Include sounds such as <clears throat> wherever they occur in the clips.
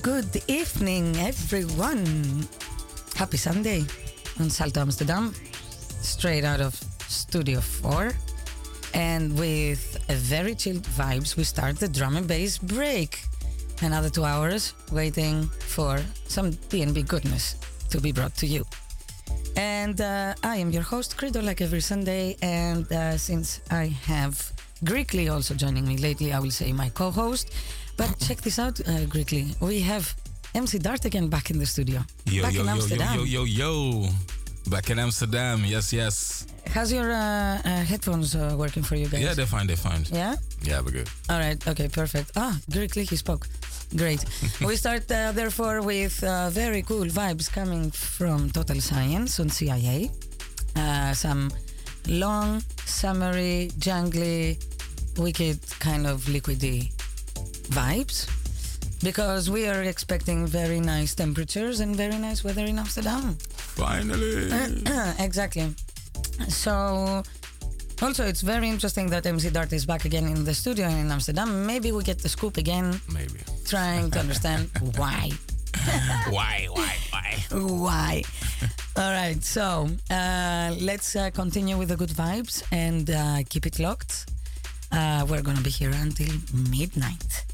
Good evening, everyone. Happy Sunday on Salto Amsterdam, straight out of Studio 4. And with very chilled vibes, we start the drum and bass break. Another two hours waiting for some DNB goodness to be brought to you. And uh, I am your host, Credo, like every Sunday. And uh, since I have Greekly also joining me lately, I will say my co host. But check this out, uh, Greekly. We have MC Dart again back in the studio. Yo, back yo, in Amsterdam. yo, yo, yo, yo. Back in Amsterdam. Yes, yes. How's your uh, uh, headphones uh, working for you guys? Yeah, they're fine. They're fine. Yeah? Yeah, we're good. All right. Okay, perfect. Ah, Greekly, he spoke. Great. <laughs> we start, uh, therefore, with uh, very cool vibes coming from Total Science on CIA. Uh, some long, summery, jungly, wicked kind of liquidy vibes. Because we are expecting very nice temperatures and very nice weather in Amsterdam. Finally. <clears throat> exactly. So, also, it's very interesting that MC Dart is back again in the studio in Amsterdam. Maybe we get the scoop again, Maybe. trying to understand <laughs> why. <laughs> why, why, why? Why? All right, so uh, let's uh, continue with the good vibes and uh, keep it locked. Uh, we're gonna be here until midnight.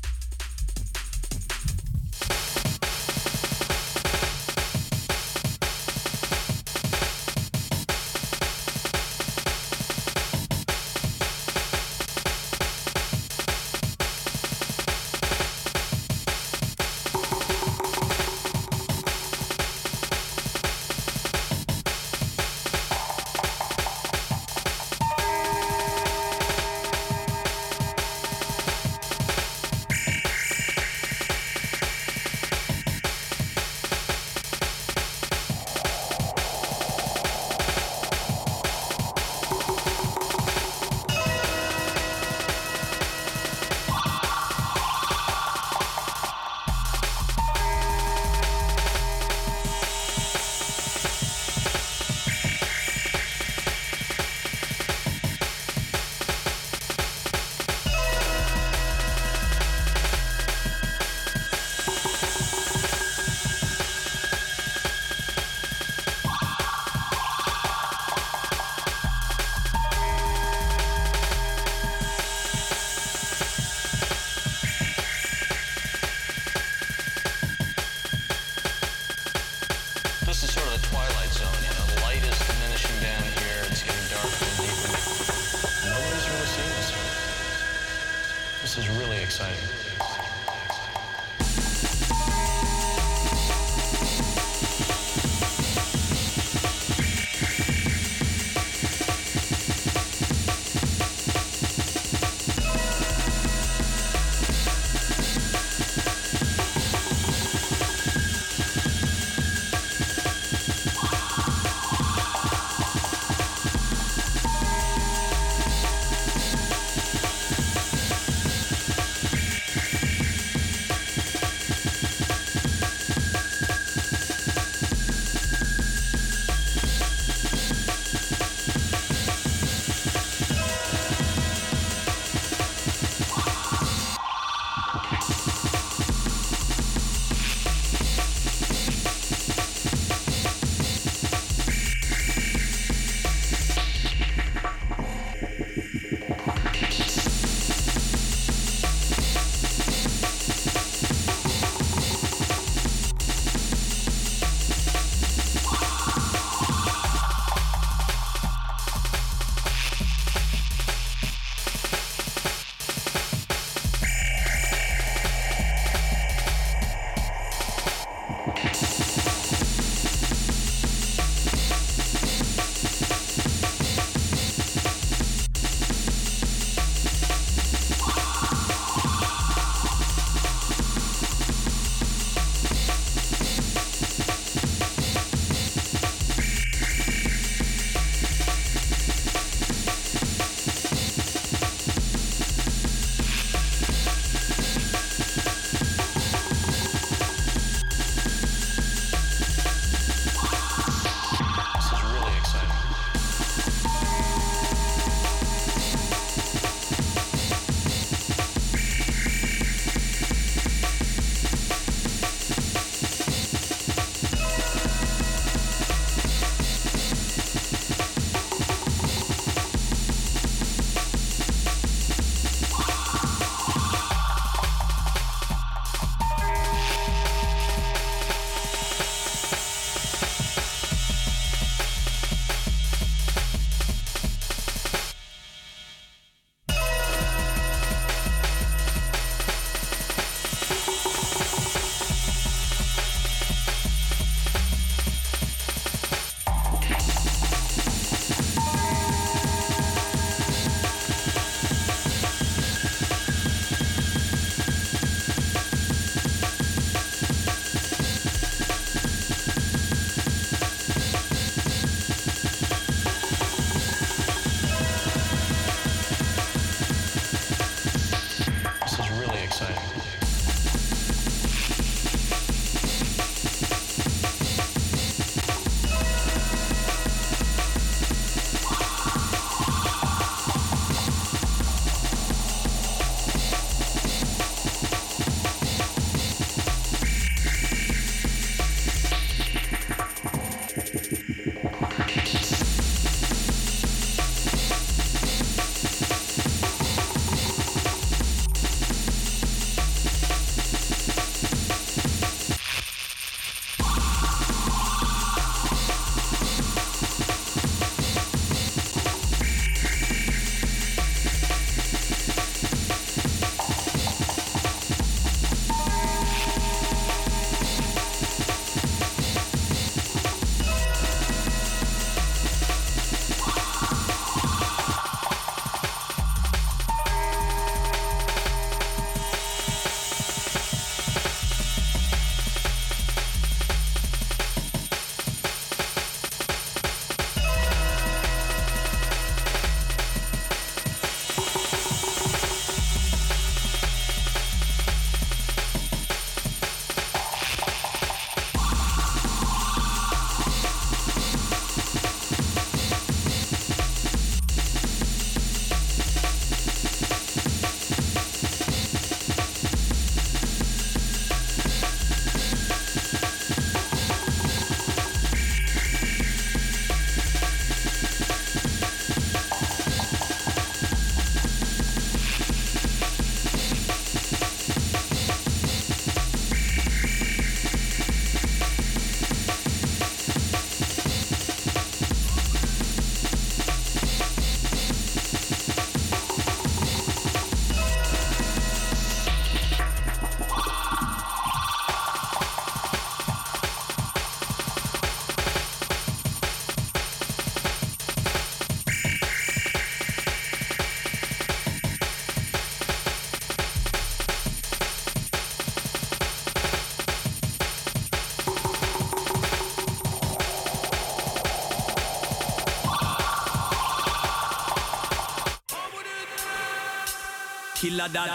Killer that.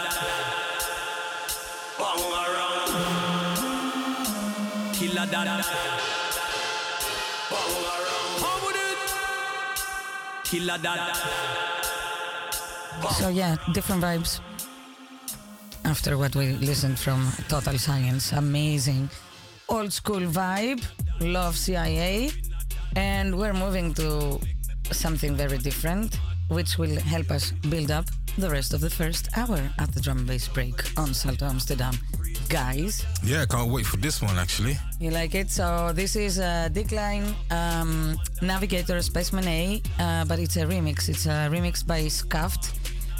Bang around. Killer that. Bang around. How would it? Killer that. So yeah, different vibes. After what we listened from Total Science, amazing old school vibe, love CIA, and we're moving to something very different, which will help us build up the rest of the first hour at the drum and bass break on Salto Amsterdam. Guys, Yeah, I can't wait for this one actually. you like it? So this is a Decline um, Navigator Specimen A, uh, but it's a remix. It's a remix by Scuffed.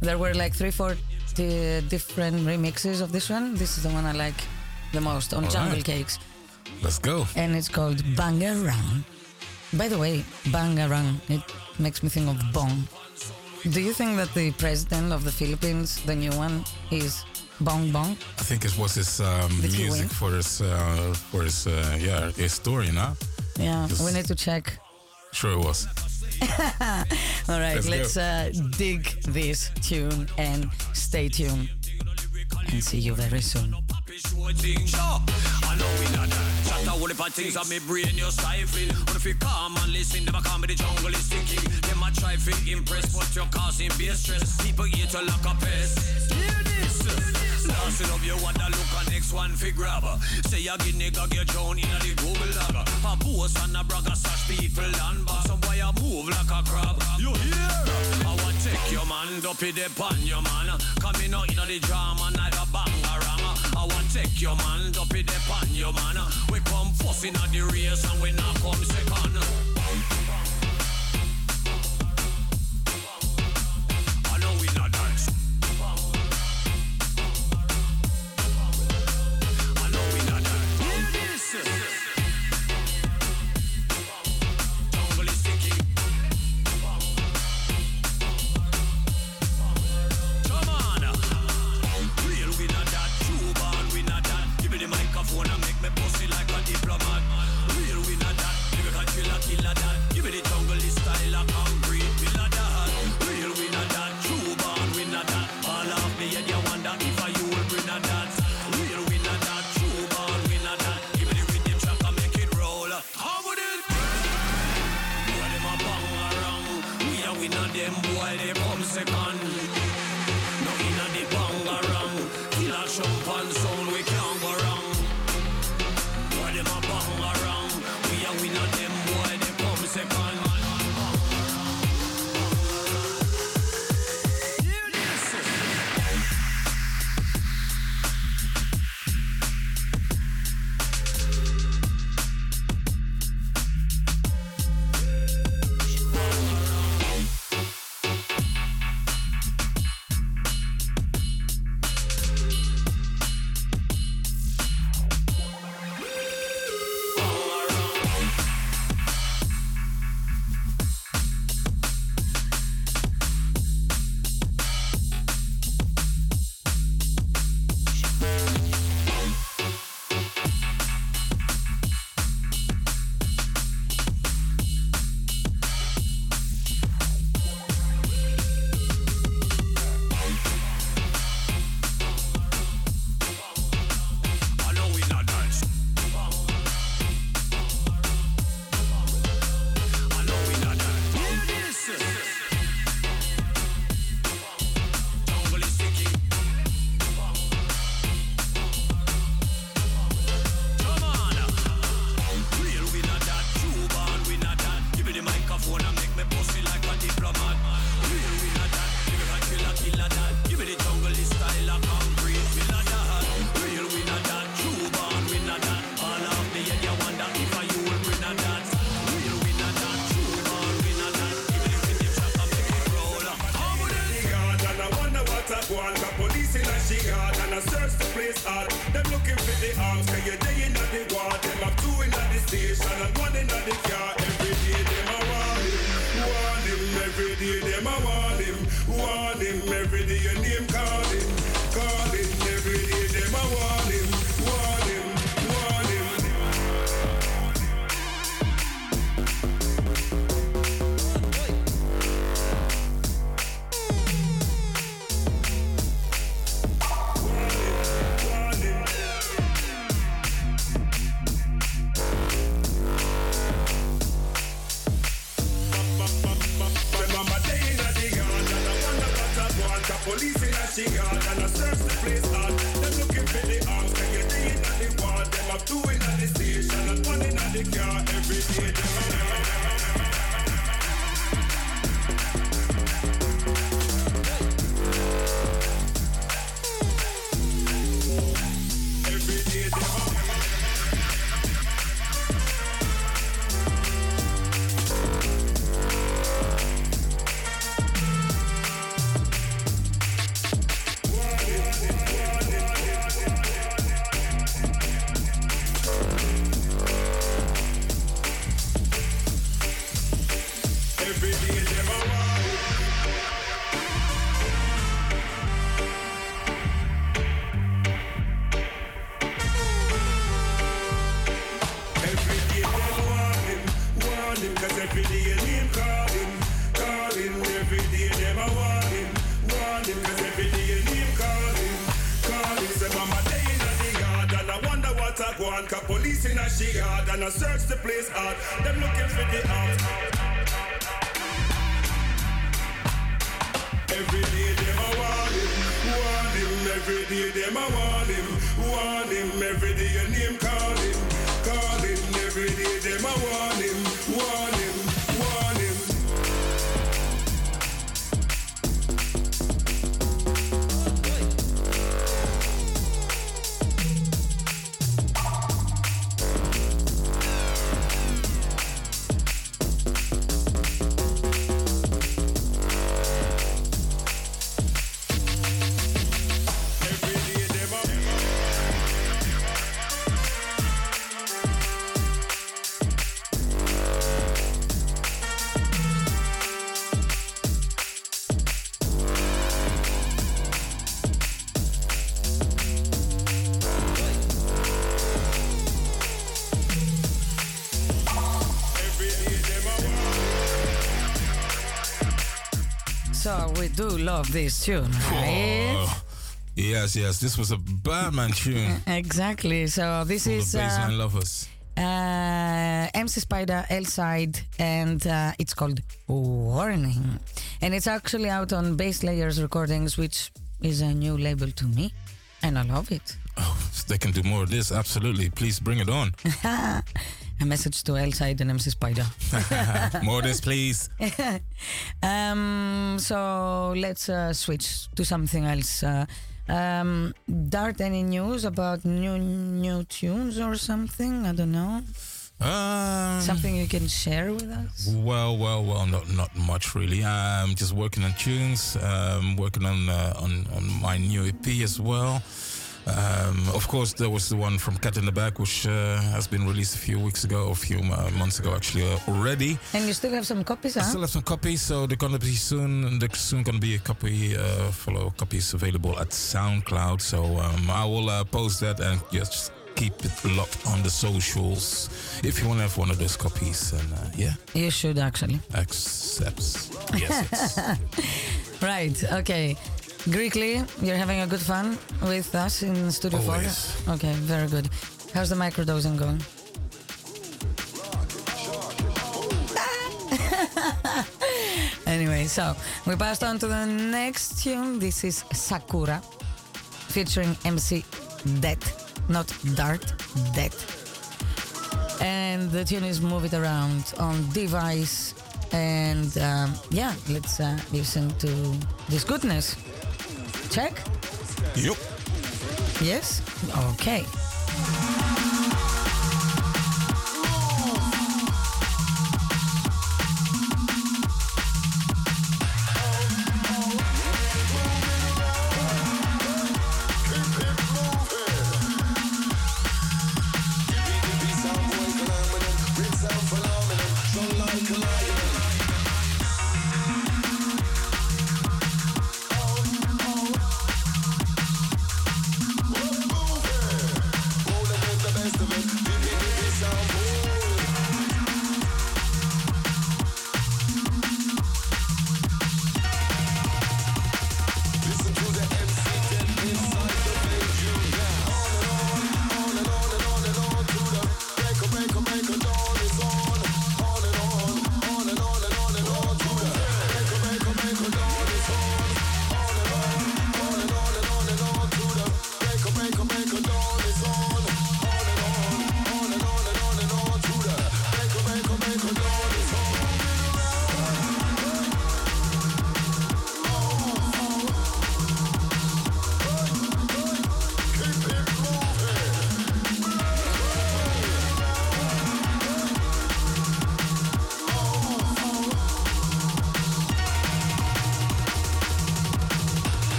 There were like three, four di- different remixes of this one. This is the one I like the most on All Jungle right. Cakes, Let's go. and it's called Bangarang. By the way, Bangarang, it makes me think of Bong. Do you think that the president of the Philippines, the new one, is Bong Bong? I think it was his um, music for his uh, for his uh, yeah his story, no? Yeah, we need to check. Sure it was. <laughs> All right, Let's let's, uh, dig this tune and stay tuned. And see you very soon. Sure. I know we not all the bad things on me brain, you're stifling. But if you calm and listen, them a call the jungle is thinking. Them a try to impress, but you're causing base stress. People here to lock a pest. Hear this? Last of you want to look at next one fi grab. Say a get nigga get drowned in the Google log. A boss and a bragger sash people and boss. Some boy a move like a crab. You hear? Take your man, up it upon your man. Come in out in the drama, neither bang around. I want take your man, up it upon your man. We come first in the race and we not come second. we do love this tune, right? Oh, yes, yes. This was a Batman tune. <laughs> exactly. So this is. The uh, lovers. Uh, MC Spider, L-Side, and uh, it's called Warning. And it's actually out on Bass Layers Recordings, which is a new label to me, and I love it. Oh, <laughs> they can do more of this, absolutely. Please bring it on. <laughs> a message to L-Side and MC Spider. more of this, please. um, so let's uh, switch to something else. Uh, um, Dart, any news about new new tunes or something? I don't know. Um, Something you can share with us? Well, well, well, not not much really. I'm just working on tunes, um, working on uh, on on my new EP as well. Um, of course, there was the one from Cat in the Bag, which uh, has been released a few weeks ago, or a few uh, months ago actually uh, already. And you still have some copies, I still have some copies, so they're gonna be soon. There's soon gonna be a copy, uh, follow copies available at SoundCloud. So um, I will uh, post that and just keep it locked on the socials if you want to have one of those copies. And uh, yeah, You should actually. accepts. Yes, yes. <laughs> Right, okay. Greekly, you're having a good fun with us in Studio Always. 4? Okay, very good. How's the microdosing going? <laughs> anyway, so we passed on to the next tune. This is Sakura featuring MC Det, not Dart, Det. And the tune is Move It Around on Device. And um, yeah, let's uh, listen to this goodness. Check? Yup. Yes? Okay.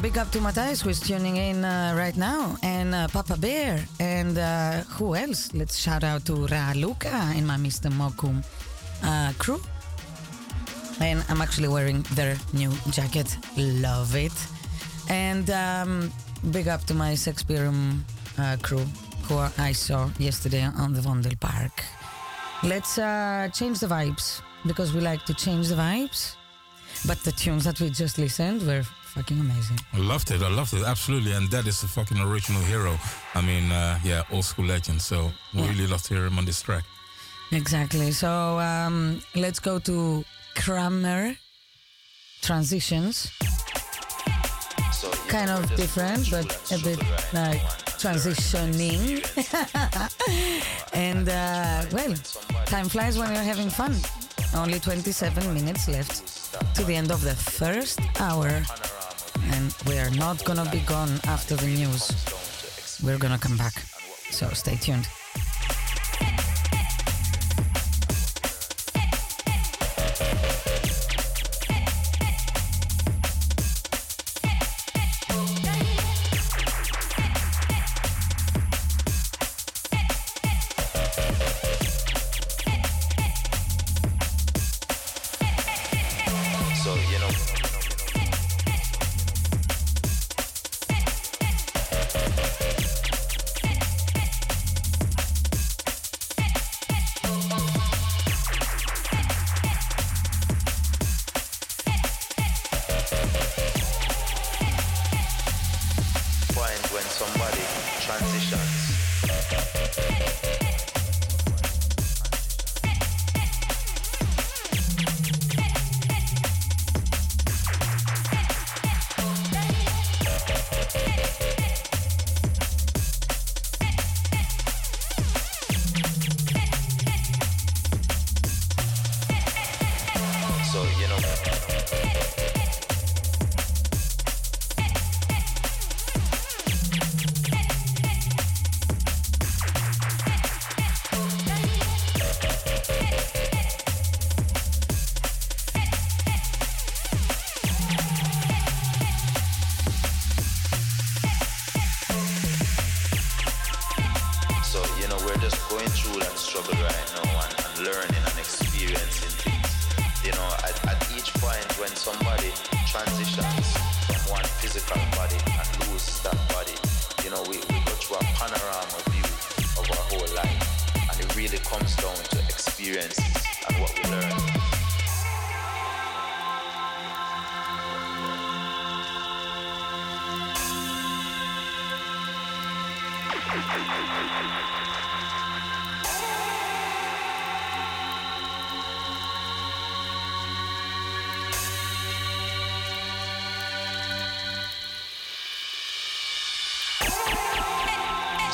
Big up to Matthias who's tuning in uh, right now, and uh, Papa Bear, and uh, who else? Let's shout out to Raluca and my Mr. Mokum uh, crew. And I'm actually wearing their new jacket. Love it. And um, big up to my Sexperium uh, crew who I saw yesterday on the Vondel Park. Let's uh, change the vibes because we like to change the vibes. But the tunes that we just listened were fucking amazing. I loved it. I loved it. Absolutely. And that is the fucking original hero. I mean, uh, yeah, old school legend. So we really love to hear him on this track. Exactly. So um, let's go to Kramer transitions. Kind of different, but a bit like transitioning. <laughs> and uh, well, time flies when you're having fun. Only 27 minutes left to the end of the first hour. And we are not gonna be gone after the news. We're gonna come back. So stay tuned.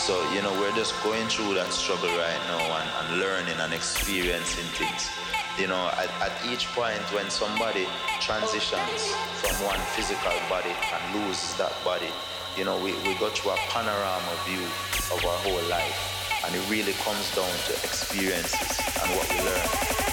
So, you know, we're just going through that struggle right now and, and learning and experiencing things. You know, at, at each point when somebody transitions from one physical body and loses that body, you know, we, we go through a panorama view of our whole life. And it really comes down to experiences and what we learn.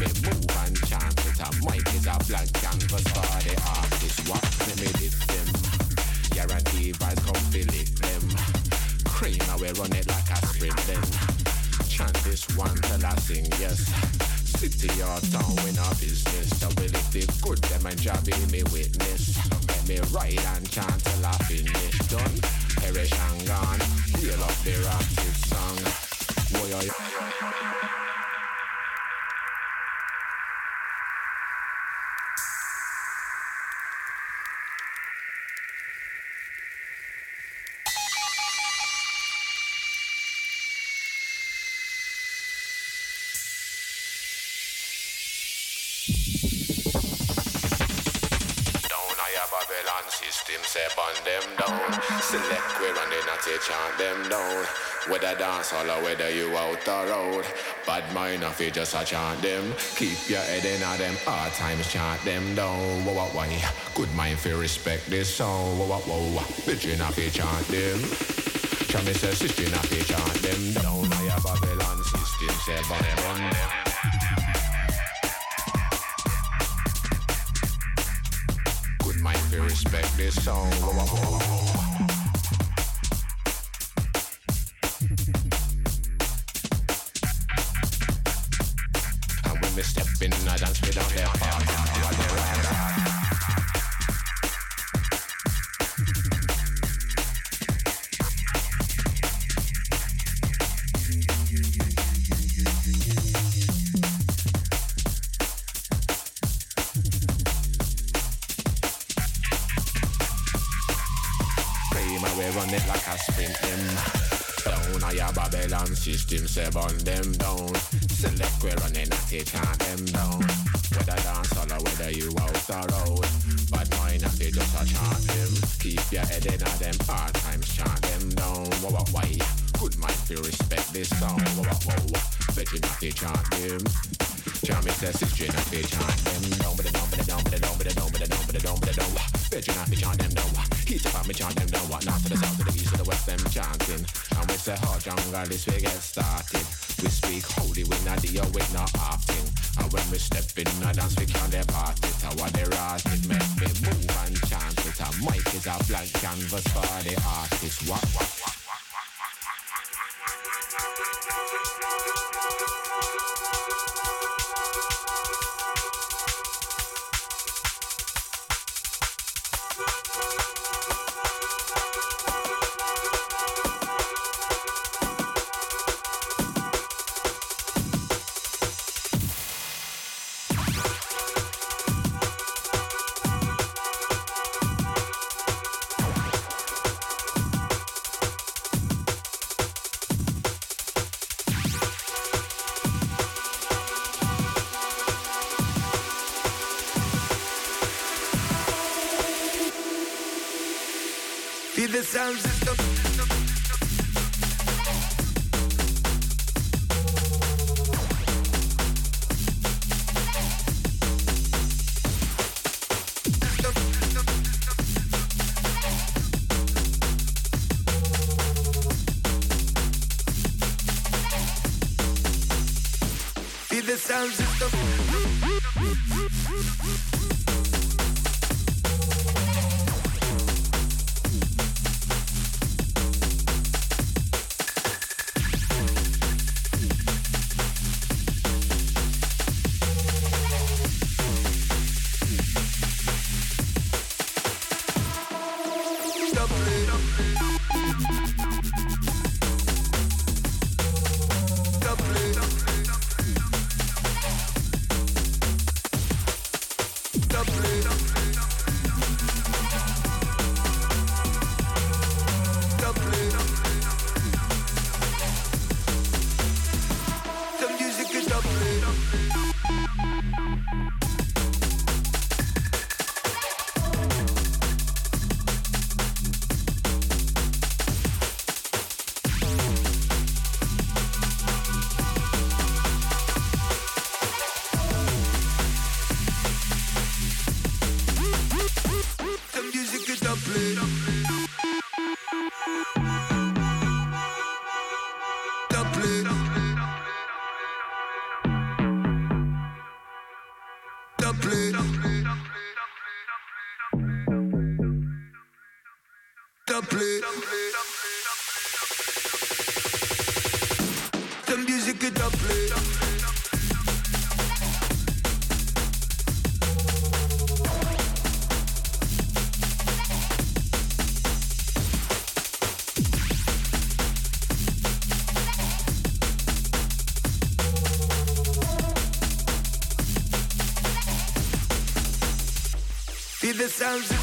It, make me move and chant it. And mic is a blank canvas for the artist. What let me lift them? Guarantee vibes come feel it them. Cream, and we run it like a sprint then. Chant this one till I sing, yes. City or town, we no business. We live the good, them and job me witness. Let me ride and chant till I finish. Done, perish and gone. The. Boy, oh, chant them down. Whether dance or whether you out the road. Bad mind of it just a chant them. Keep your head in a them hard times, chant them down. Whoa, whoa, why? Good mind for respect this song. Whoa, whoa, whoa. Bitchin' of it chant them. Tell me sister of it chant them down. I have Babylon system, say burn them. Good mind for respect this song. Whoa, whoa, whoa, I dance without their and run it like a sprint them down. I have Babylon them down. Select we running at it, chant them down. Whether dance or whether you out the road. Bad mind if they just a chant them. Keep your head in a them hard times, chant them down. Whoa, whoa, why? Good mind feel respect this song. Whoa, whoa, whoa. Bet you not they chant them. Jam it says it's Jane, they chant them down, but down, but down, but down, but down, but down, but down, but down. Bet you not they chant them down. Heat up, me chant them down. North to the south to the east to the west, them chanting. And we say how jungle this we get started. We speak holy, we not the we not often. When we step in a dance, we can't depart it. What they rot it, make me move and chant it. And mic is a blank canvas for the artist. What, what, sound system. Feel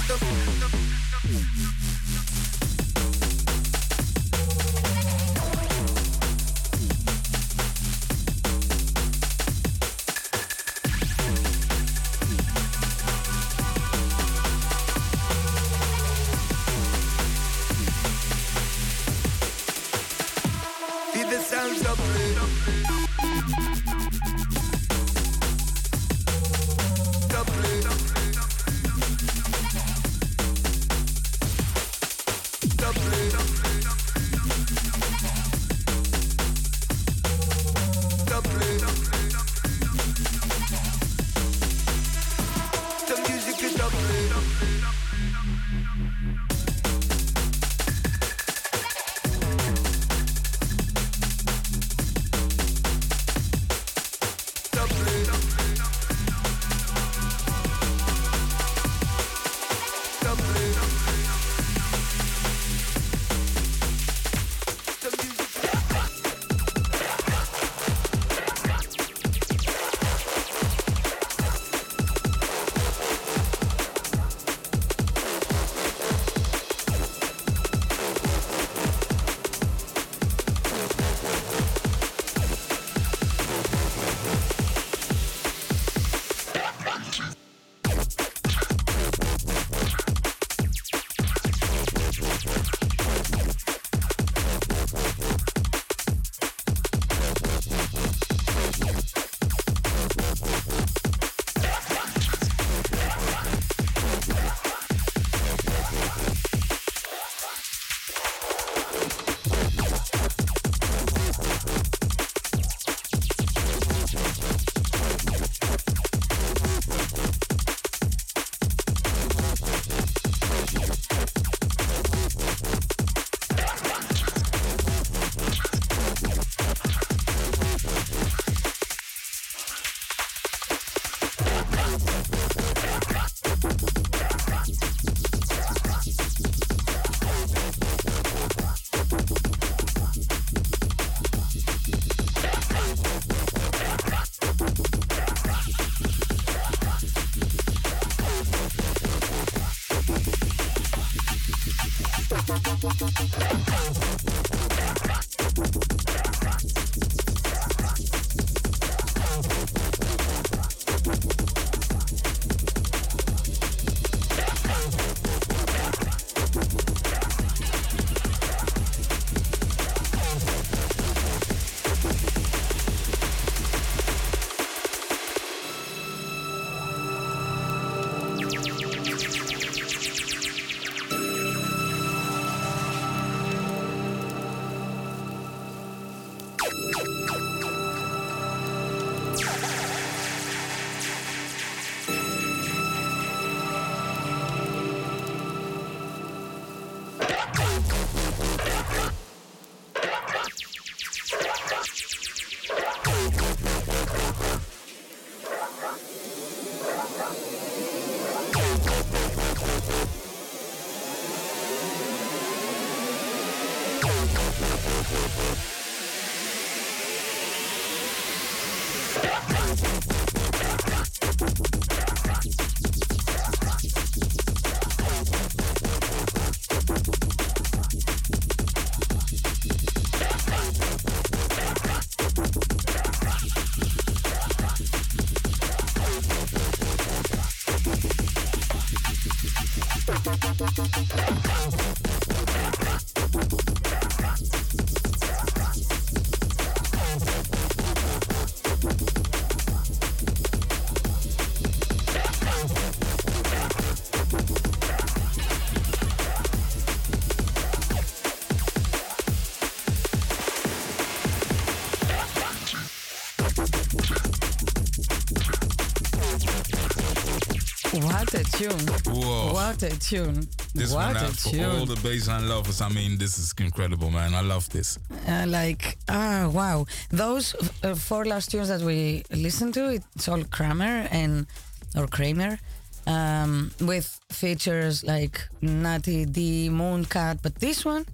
tune. Whoa. What a tune. This what one a for tune. all the baseline lovers. I mean, this is incredible, man. I love this. Uh, like, ah, wow. Those uh, four last tunes that we listened to, it's all Kramer and, or Kramer, um, with features like Natty D, Mooncat. But this one,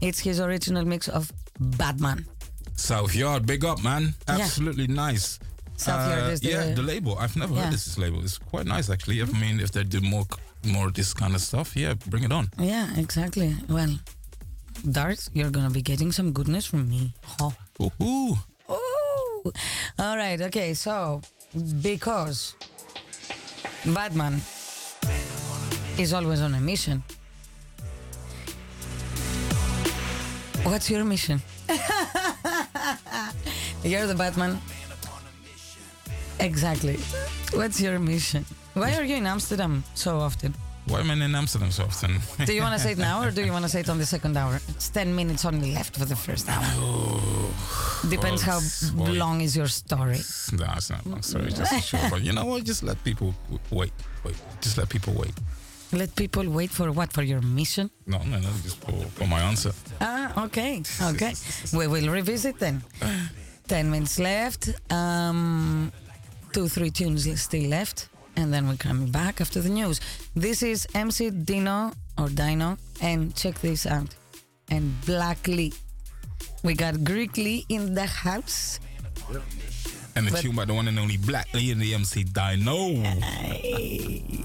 it's his original mix of Batman. South Yard, big up, man. Absolutely nice. South Yard uh, is the- yeah, the label. I've never Yeah. heard this label. It's quite nice, actually. I mean, if they do more, more this kind of stuff, yeah, bring it on. Yeah, exactly. Well, Dart, you're gonna be getting some goodness from me. Oh. Ooh, Ooh. All right, okay, so because Batman is always on a mission. What's your mission? <laughs> You're the Batman. Exactly. What's your mission? Why are you in Amsterdam so often? why am I in Amsterdam so often? Do you want to say it now or do you <laughs> want to say it on the second hour? It's 10 minutes only left for the first hour. Depends how well, long is your story. no, it's not long story. It's just short. But you know what? Just let people wait. Wait. Just let people wait. Let people wait for what? For your mission? No, no, no. Just for, for my answer. Ah, okay. <laughs> Okay. we will revisit then. 10 minutes left. Um, two, three tunes still left. And then we're coming back after the news. This is MC Dino or Dino. And check this out. And Black Lee. We got Greek Lee in the house. And the But- tune by the one and only Black Lee and the MC Dino.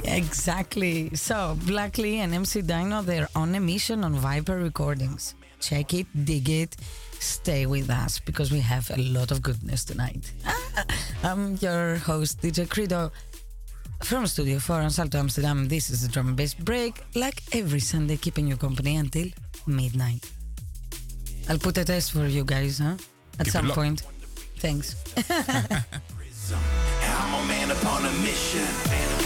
Exactly. So, Black Lee and MC Dino, they're on a mission on Viper Recordings. Check it, dig it, stay with us because we have a lot of goodness tonight. Ah, I'm your host, DJ Credo, from Studio 4 on Salto Amsterdam. This is the drum and bass break, like every Sunday, keeping you company until midnight. I'll put a test for you guys, huh? At Keep it some point. Thanks. <laughs> <laughs>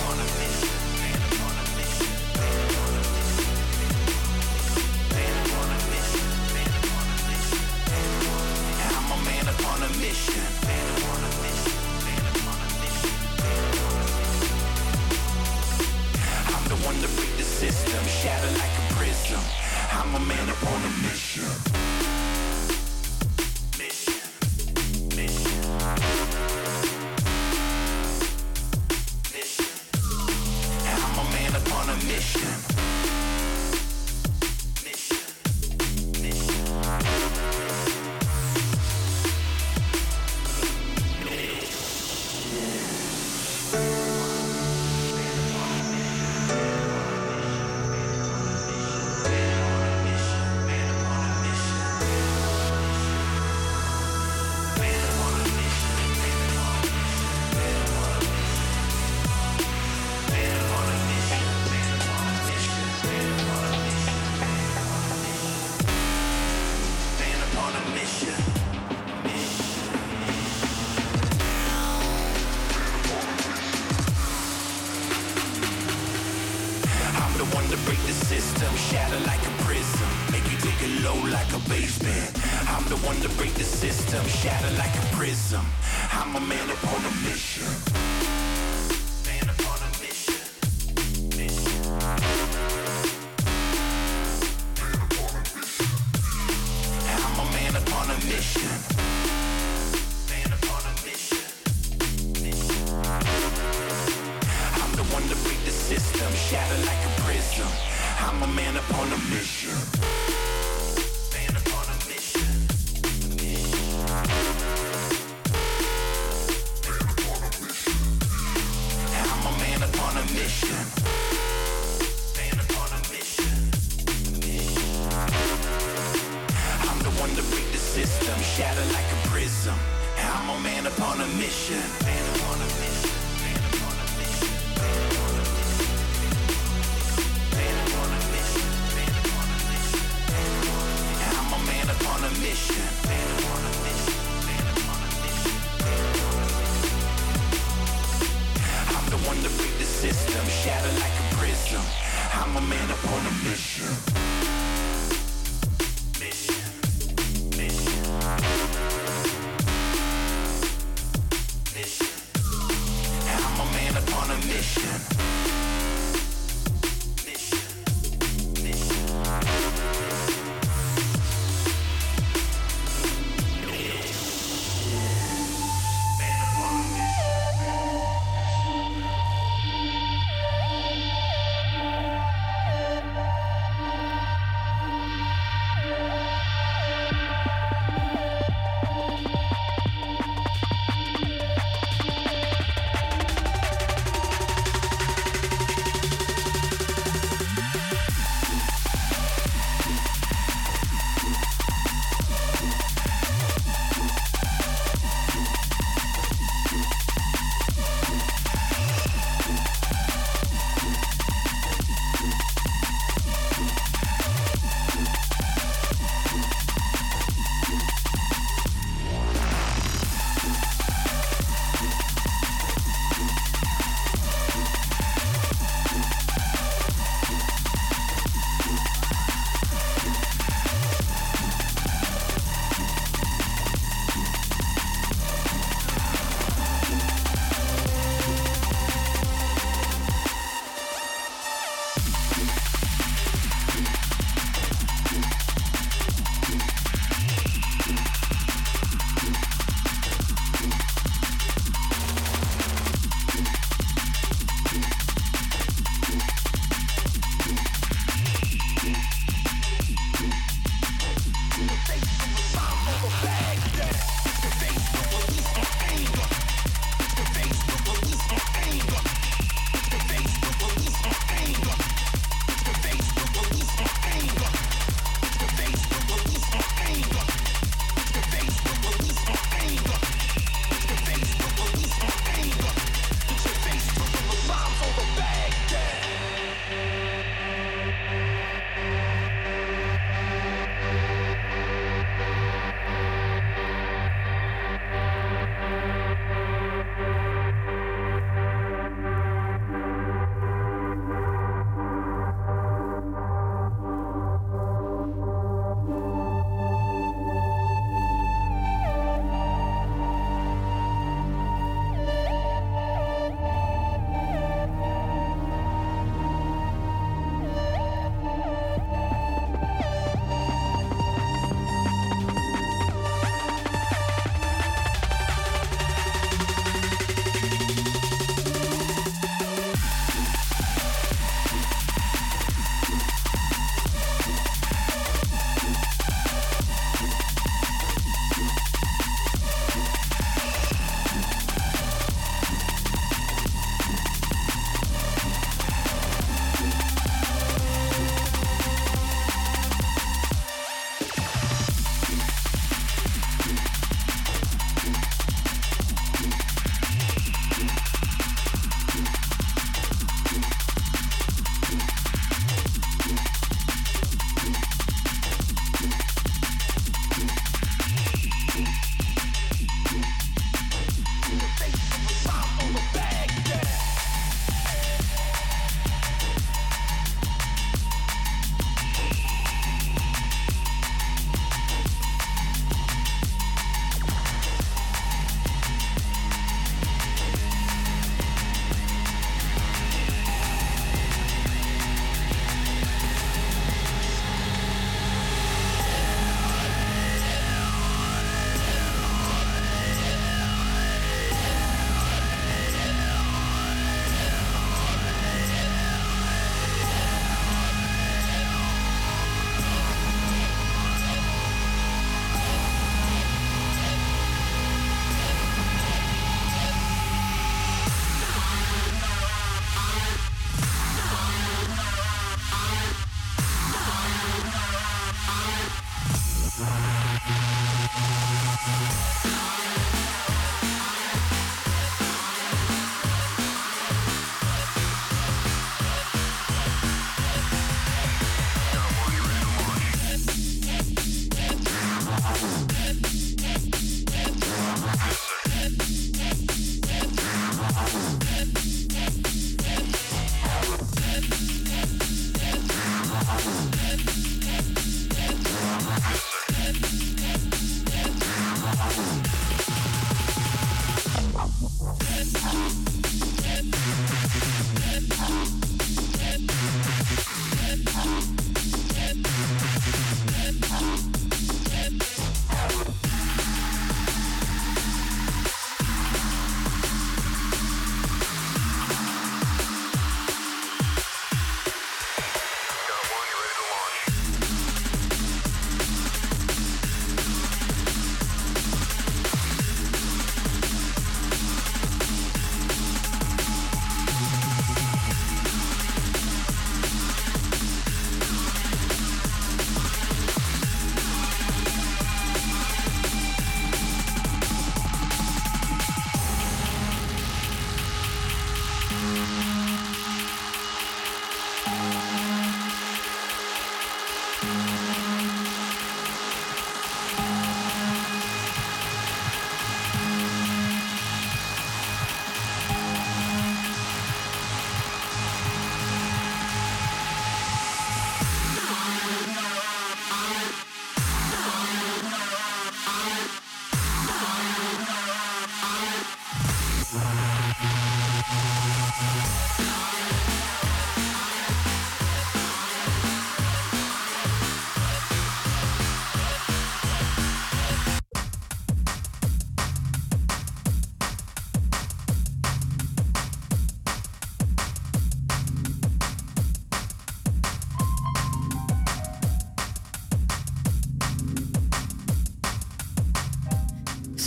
I'm a man upon a mission.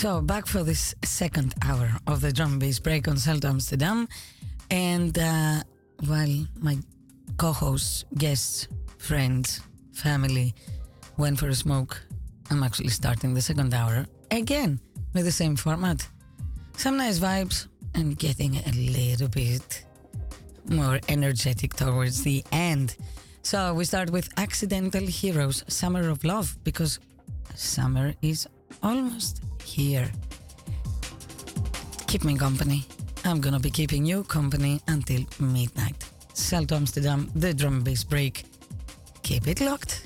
So back for this second hour of the drum and bass break on Salto Amsterdam, and uh, while my co-hosts, guests, friends, family went for a smoke, I'm actually starting the second hour again with the same format. Some nice vibes and getting a little bit more energetic towards the end. So we start with Accidental Heroes Summer of Love because summer is almost here. Keep me company. I'm gonna be keeping you company until midnight. Salto Amsterdam, the drum bass break. Keep it locked.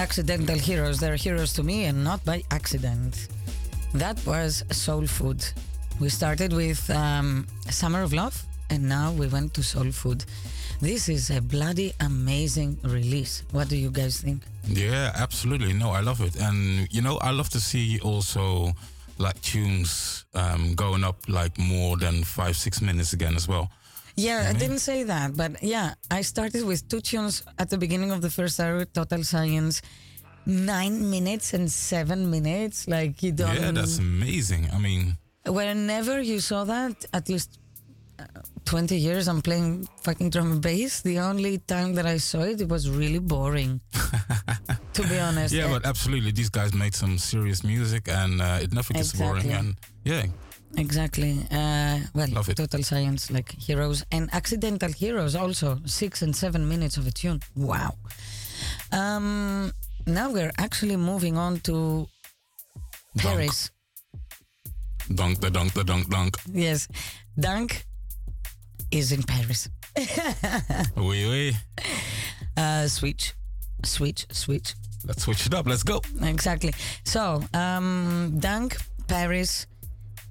Accidental heroes. They're heroes to me and not by accident. That was Soul Food. We started with um, Summer of Love and now we went to Soul Food. This is a bloody amazing release. What do you guys think? Yeah, absolutely. No, I love it, and you know, I love to see also like tunes um, going up like more than five, six minutes again as well. Yeah, I didn't say that, but yeah, I started with two tunes at the beginning of the first hour, Total Science, nine minutes and seven minutes. Like you don't. Yeah, that's amazing. I mean, Whenever you saw that, at least uh, 20 years I'm playing fucking drum and bass. The only time that I saw it, it was really boring. <laughs> to be honest. yeah, but absolutely, these guys made some serious music, and uh, it never gets boring. And yeah, Exactly. Uh, well, Love it. Total Science, like heroes and accidental heroes, also six and seven minutes of a tune. Wow. Um, now we're actually moving on to Paris. dunk, the dunk, the dunk, dunk. Yes, Dunk is in Paris. <laughs> Oui, oui. Uh, switch, switch, switch. Let's switch it up. Let's go. Exactly. So, um, Dunk, Paris,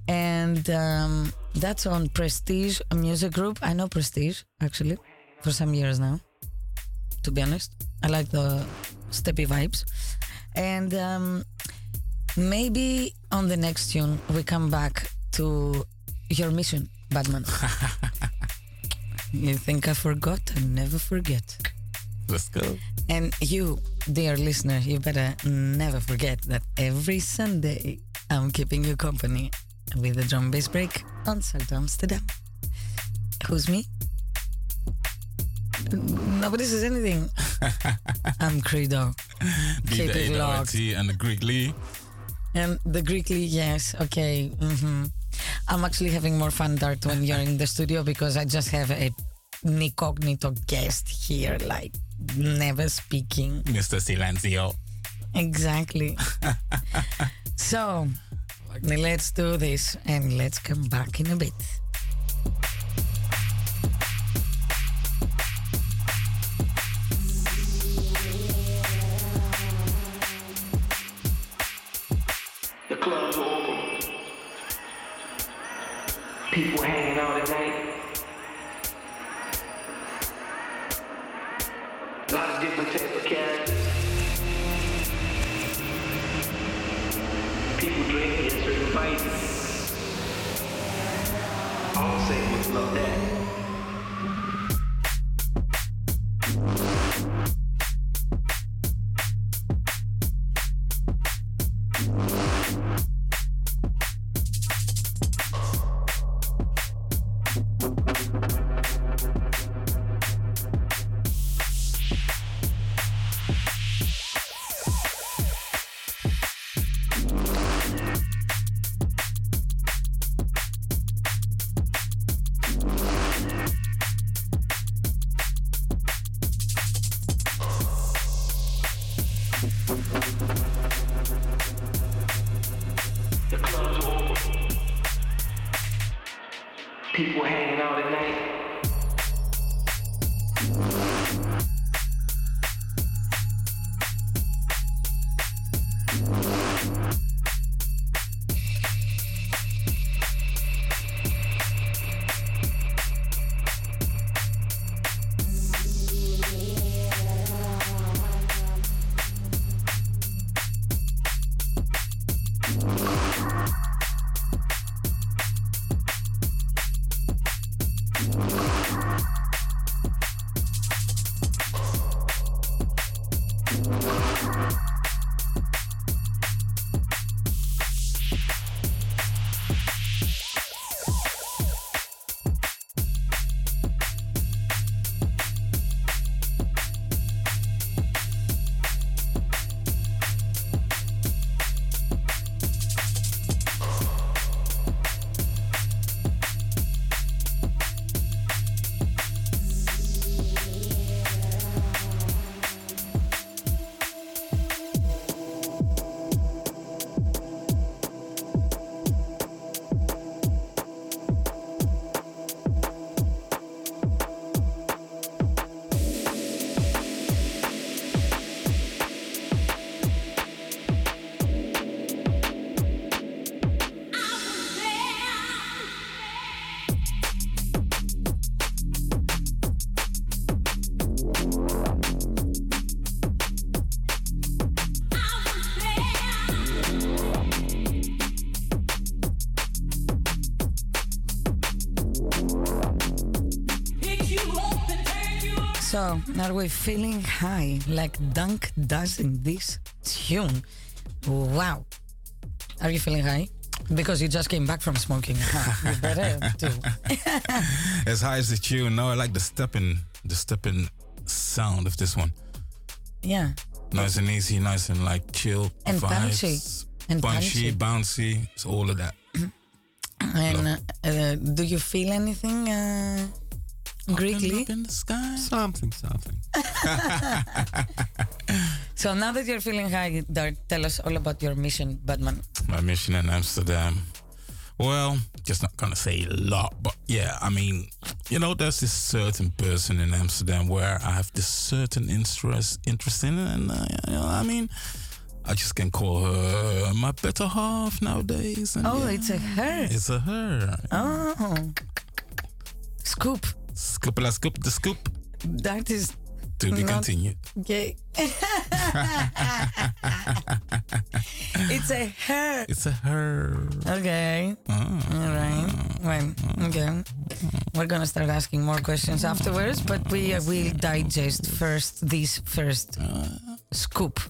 and um, that's on Prestige Music Group. I know Prestige actually for some years now. To be honest, I like the steppy vibes, and um, maybe on the next tune we come back to your mission, Batman. <laughs> you think I forgot? I never forget. Let's go. And you, dear listener, you better never forget that every Sunday I'm keeping you company with a drum bass break on Salto Amsterdam. Who's me? Nobody says anything. <laughs> I'm Credo. Keep the it locked. And the Greek Lee. And the Greekly, yes, okay. hmm I'm actually having more fun, Dart, when you're in the studio because I just have a incognito guest here, like never speaking. Mr. Silencio. Exactly. <laughs> so let's do this and let's come back in a bit. The club's open. People hanging out at night. So, are we feeling high like Dunk does in this tune? Wow. Are you feeling high? Because you just came back from smoking. <laughs> You better too. <laughs> As high as the tune, no, I like the stepping, the stepping sound of this one. Yeah. Nice and easy, nice and like chill. And vibes. punchy. And punchy, punchy. bouncy. It's all of that. And uh, uh, do you feel anything uh, Greekly? in the sky. Something, something. <laughs> So now that you're feeling high, Dart, tell us all about your mission, Batman. My mission in Amsterdam. Well, just not gonna say a lot, but yeah, I mean, you know, there's this certain person in Amsterdam where I have this certain interest interest in, and uh, you know, I mean, I just can call her my better half nowadays. And Oh, yeah, it's a her. It's a her. Oh. Scoop. Scoop la scoop the scoop. That is To be not continued. gay. <laughs> it's a her. It's a her. Okay. Ah. All right. Well, okay. We're gonna start asking more questions afterwards, but we uh, will digest first this first scoop.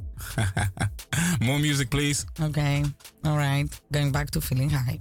<laughs> More music, please. Okay. All right. Going back to feeling high.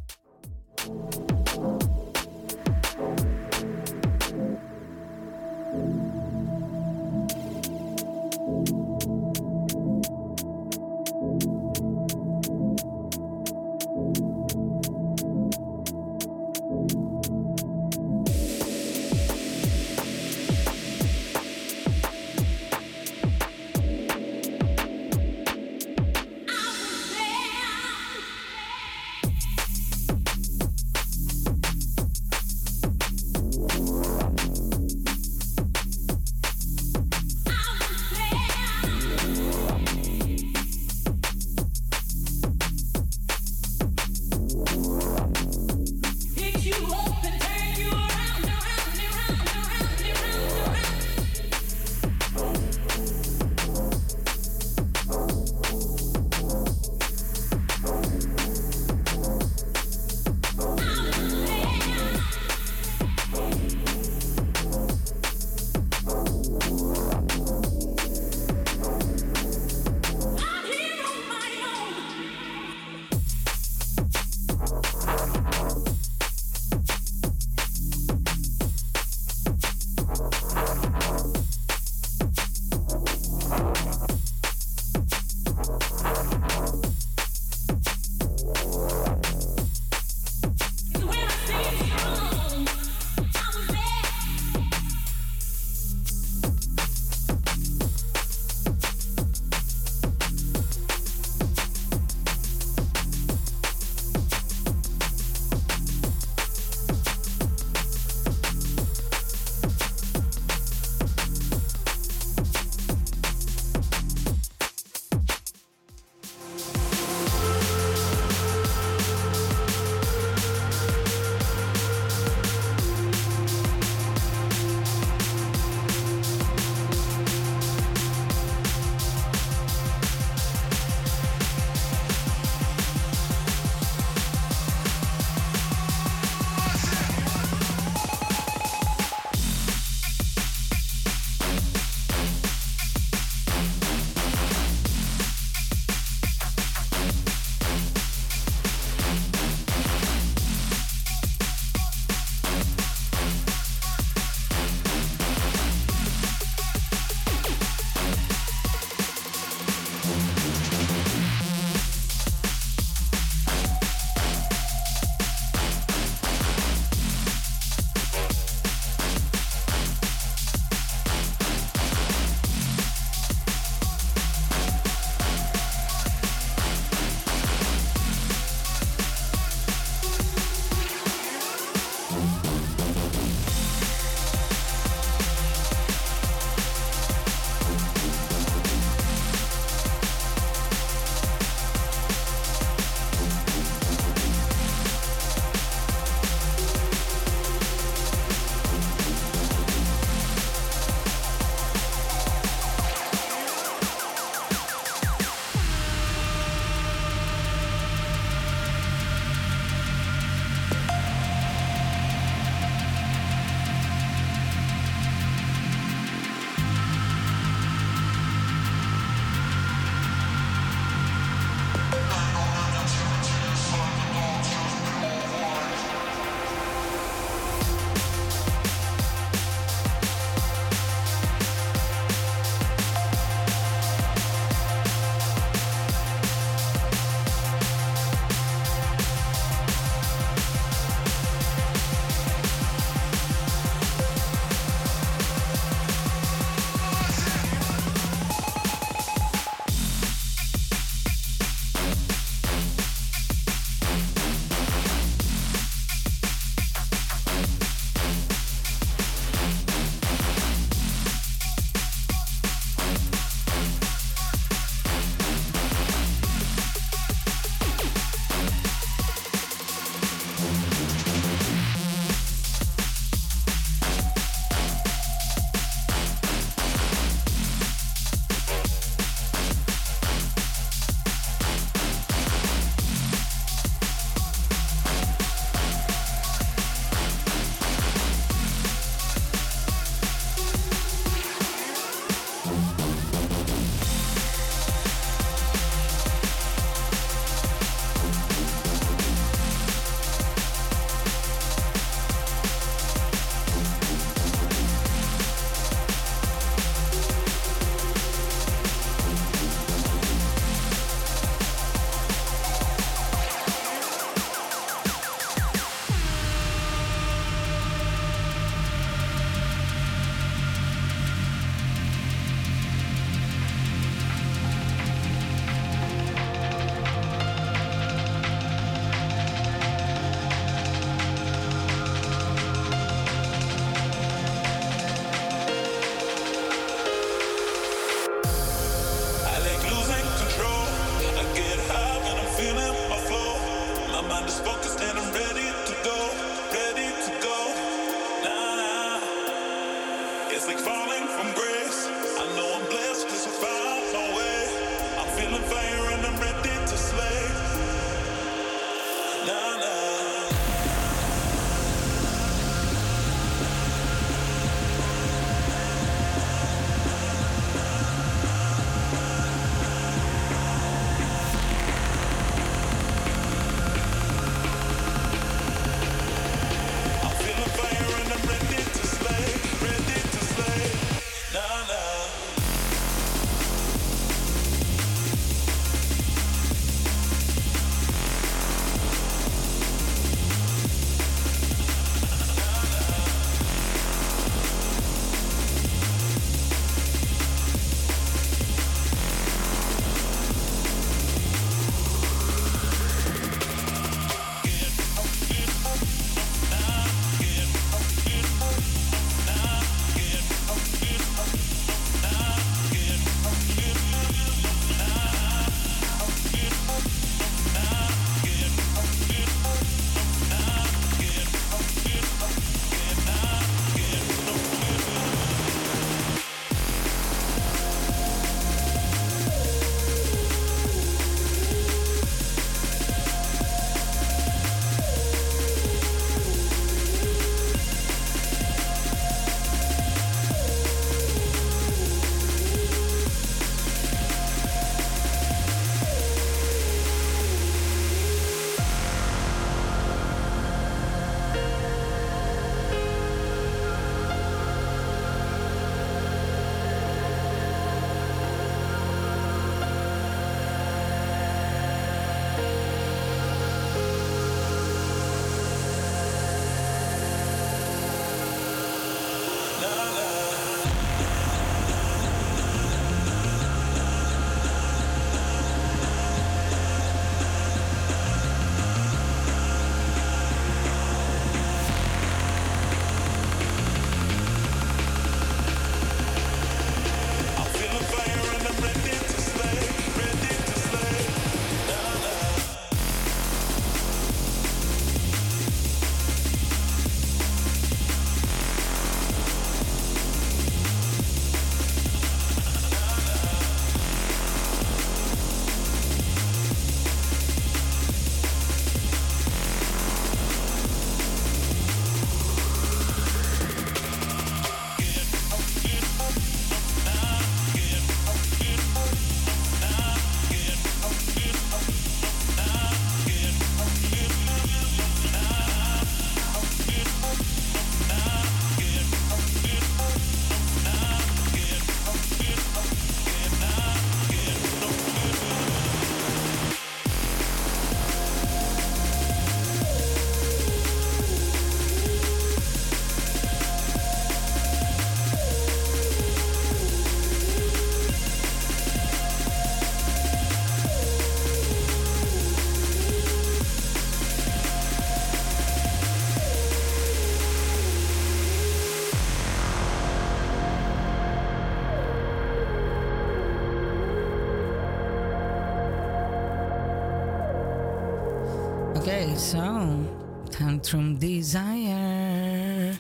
So, Tantrum Desire.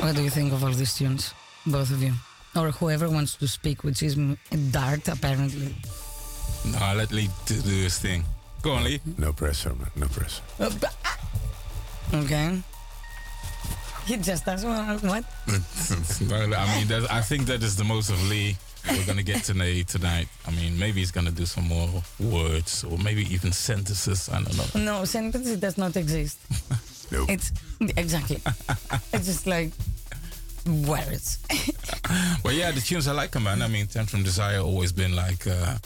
What do you think of all these tunes? Both of you. Or whoever wants to speak, which is m- Dart, apparently. No, let Lee do, do his thing. Go on, Lee. No pressure, man. No pressure. Uh, ah! Okay. He just does what? <laughs> what? I mean, that, I think that is the most of Lee we're gonna get tonight. Tonight, I mean, maybe he's gonna do some more words or maybe even sentences. I don't know. No, sentence it does not exist. <laughs> No. It's exactly. it's just like words. <laughs> Well, yeah, the tunes I like them, man. I mean, Tantrum Desire always been like uh,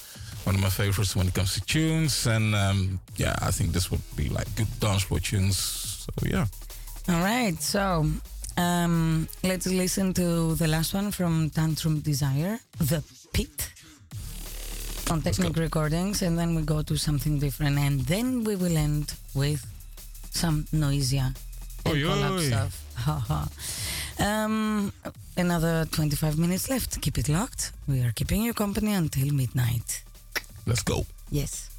one of my favorites when it comes to tunes, and um, yeah, I think this would be like good dance floor tunes. So yeah. All right, so um, let's listen to the last one from Tantrum Desire, The Pit, on Technique Recordings, and then we go to something different, and then we will end with some Noisia and Oi, collab oi. stuff. Ha ha. Um, another 25 minutes left. Keep it locked. We are keeping you company until midnight. Let's go. Yes.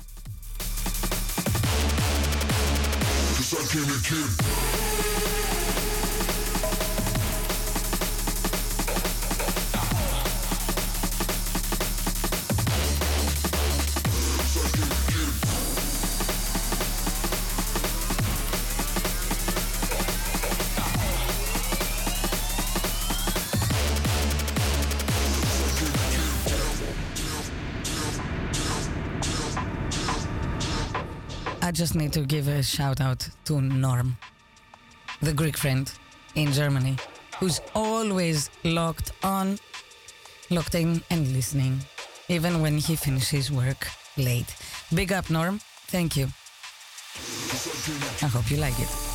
Just need to give a shout out to Norm, the Greek friend in Germany, who's always locked on, locked in, and listening, even when he finishes work late. Big up, Norm. Thank you. I hope you like it.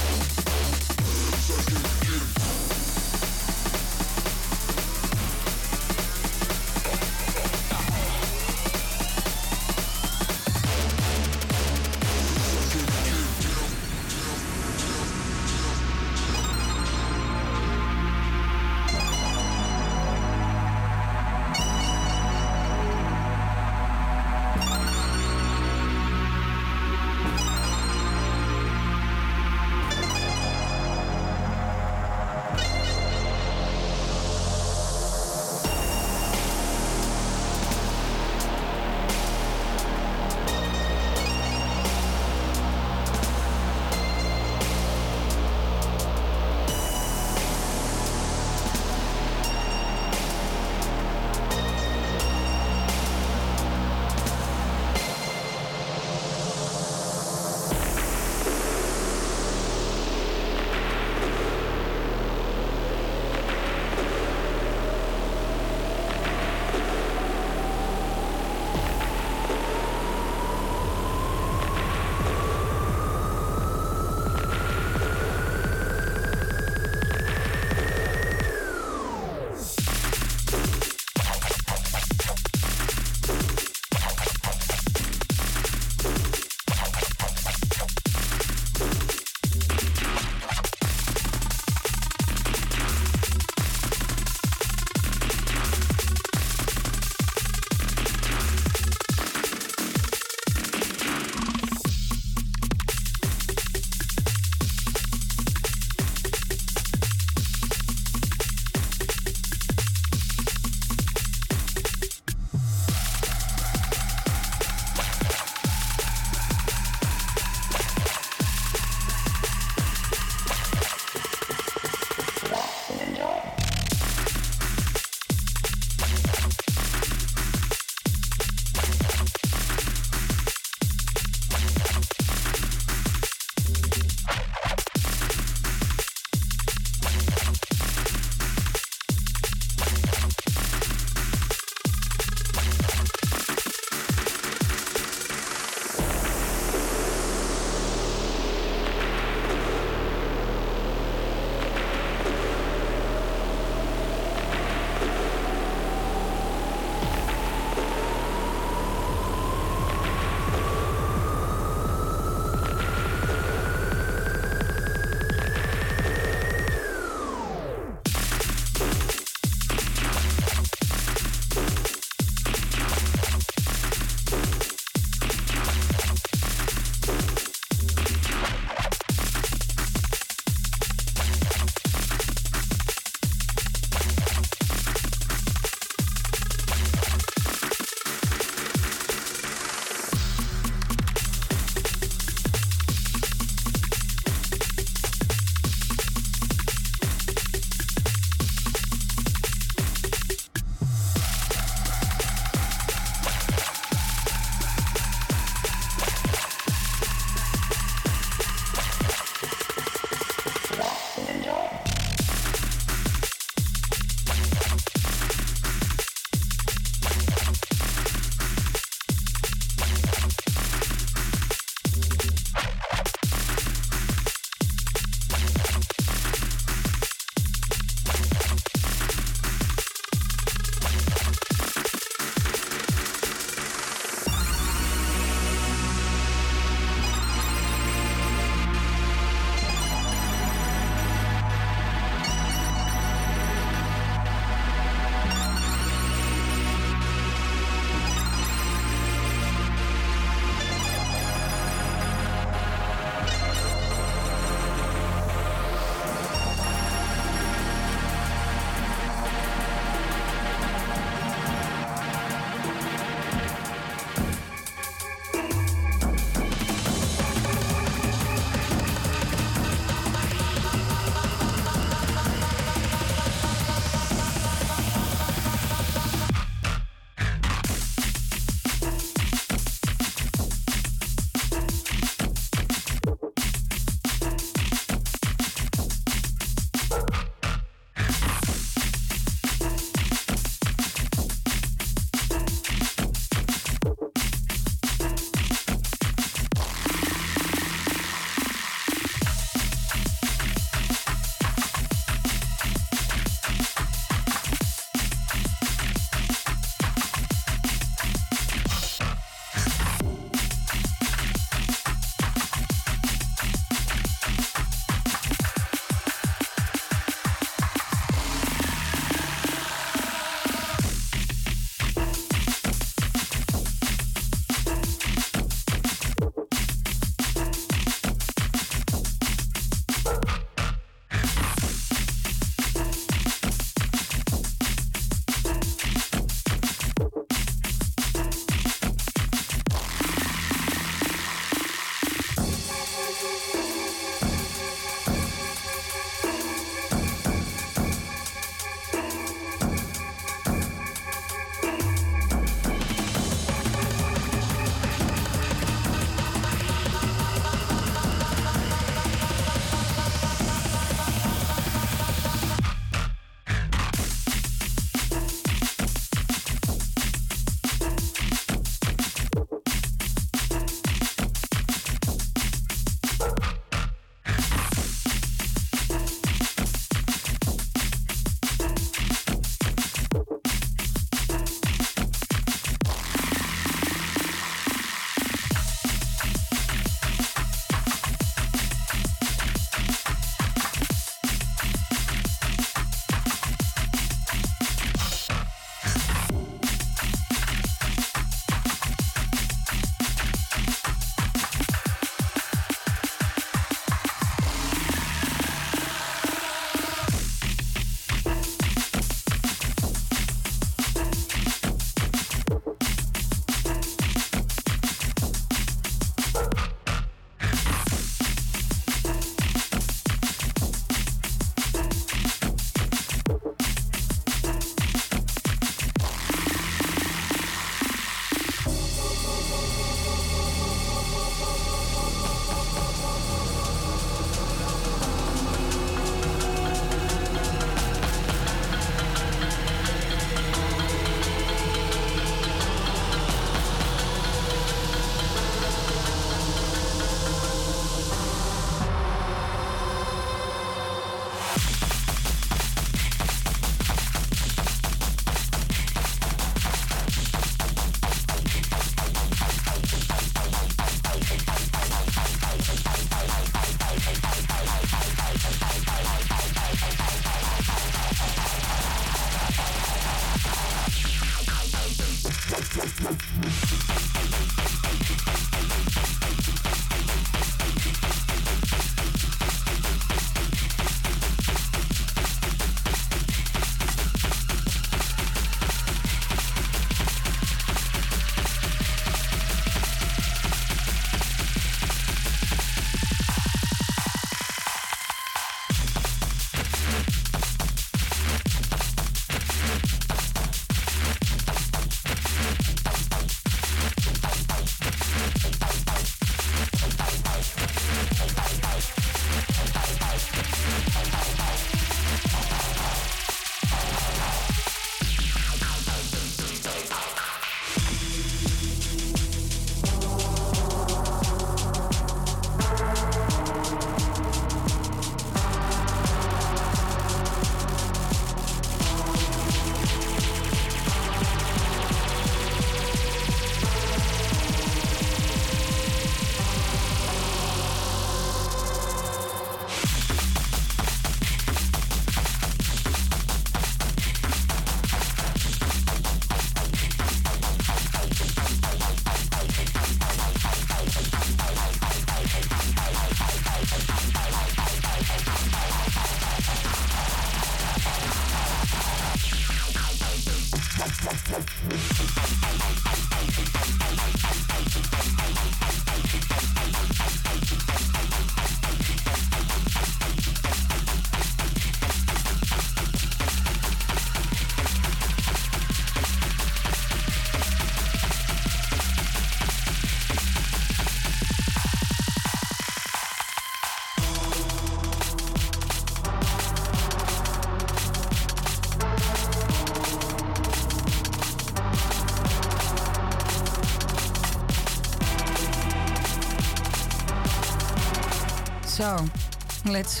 Let's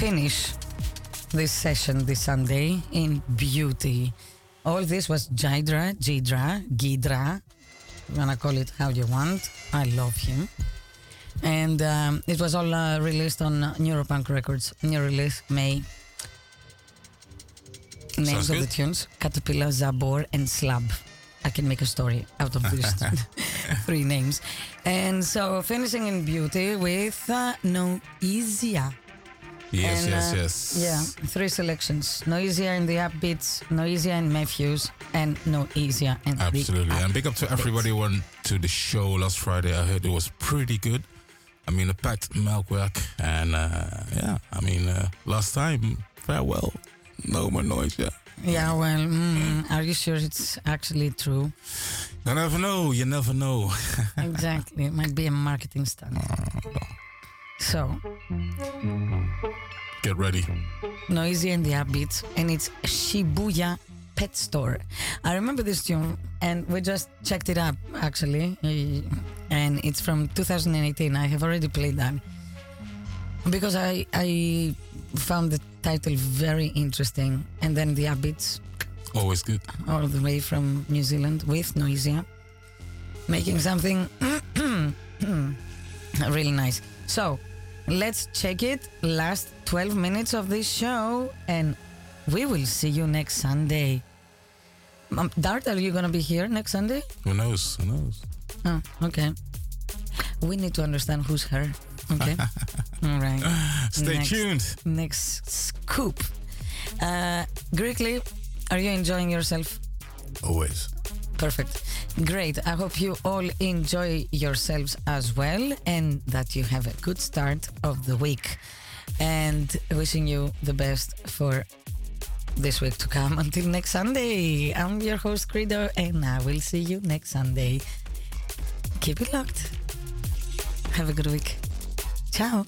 finish this session this Sunday in beauty. All this was Jidra, Jidra, Gidra. You wanna call it how you want. I love him. And um, it was all uh, released on uh, Neuropunk Records. New release May. Names Sounds of the tunes: Caterpillar, Zabor, and Slab. I can make a story out of these <laughs> <laughs> three names. And so finishing in beauty with uh, Noisia. Yes, And, yes, uh, yes. Yeah, three selections. Noisia in the upbeats, Noisia in Matthews, and Noisia and Absolutely. the And big up to everybody who went to the show last Friday. I heard it was pretty good. I mean, a packed Melkweg. And uh, yeah, I mean, uh, last time, farewell. No more noise, yeah. Well, mm, are you sure it's actually true? You never know. You never know. <laughs> exactly. It might be a marketing stunt. So, Get ready. Noisia and the Upbeats, and it's Shibuya Pet Store. I remember this tune, and we just checked it up actually, and it's from 2018. I have already played that because I I found the title very interesting, and then the Upbeats Always good. all the way from New Zealand with Noisia, making something <clears throat> really nice. So let's check it. Last 12 minutes of this show, and we will see you next Sunday. Um, Dart, are you going to be here next Sunday? Who knows? Who knows? Oh, okay. We need to understand who's her. Okay. <laughs> All right. Stay Next- tuned. Next scoop. Uh, Greekly, are you enjoying yourself? Always. Perfect. Great. I hope you all enjoy yourselves as well and that you have a good start of the week. And wishing you the best for this week to come. <laughs> Until next Sunday, I'm your host, Credo, and I will see you next Sunday. Keep it locked. Have a good week. Ciao.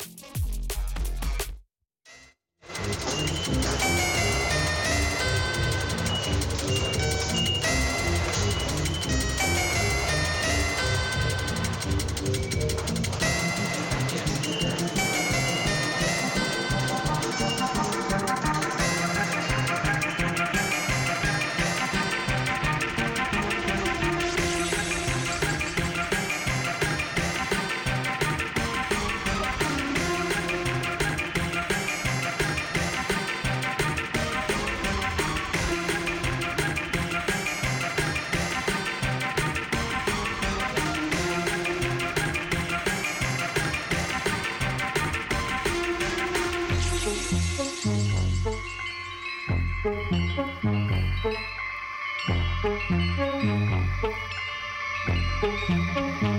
Thank you.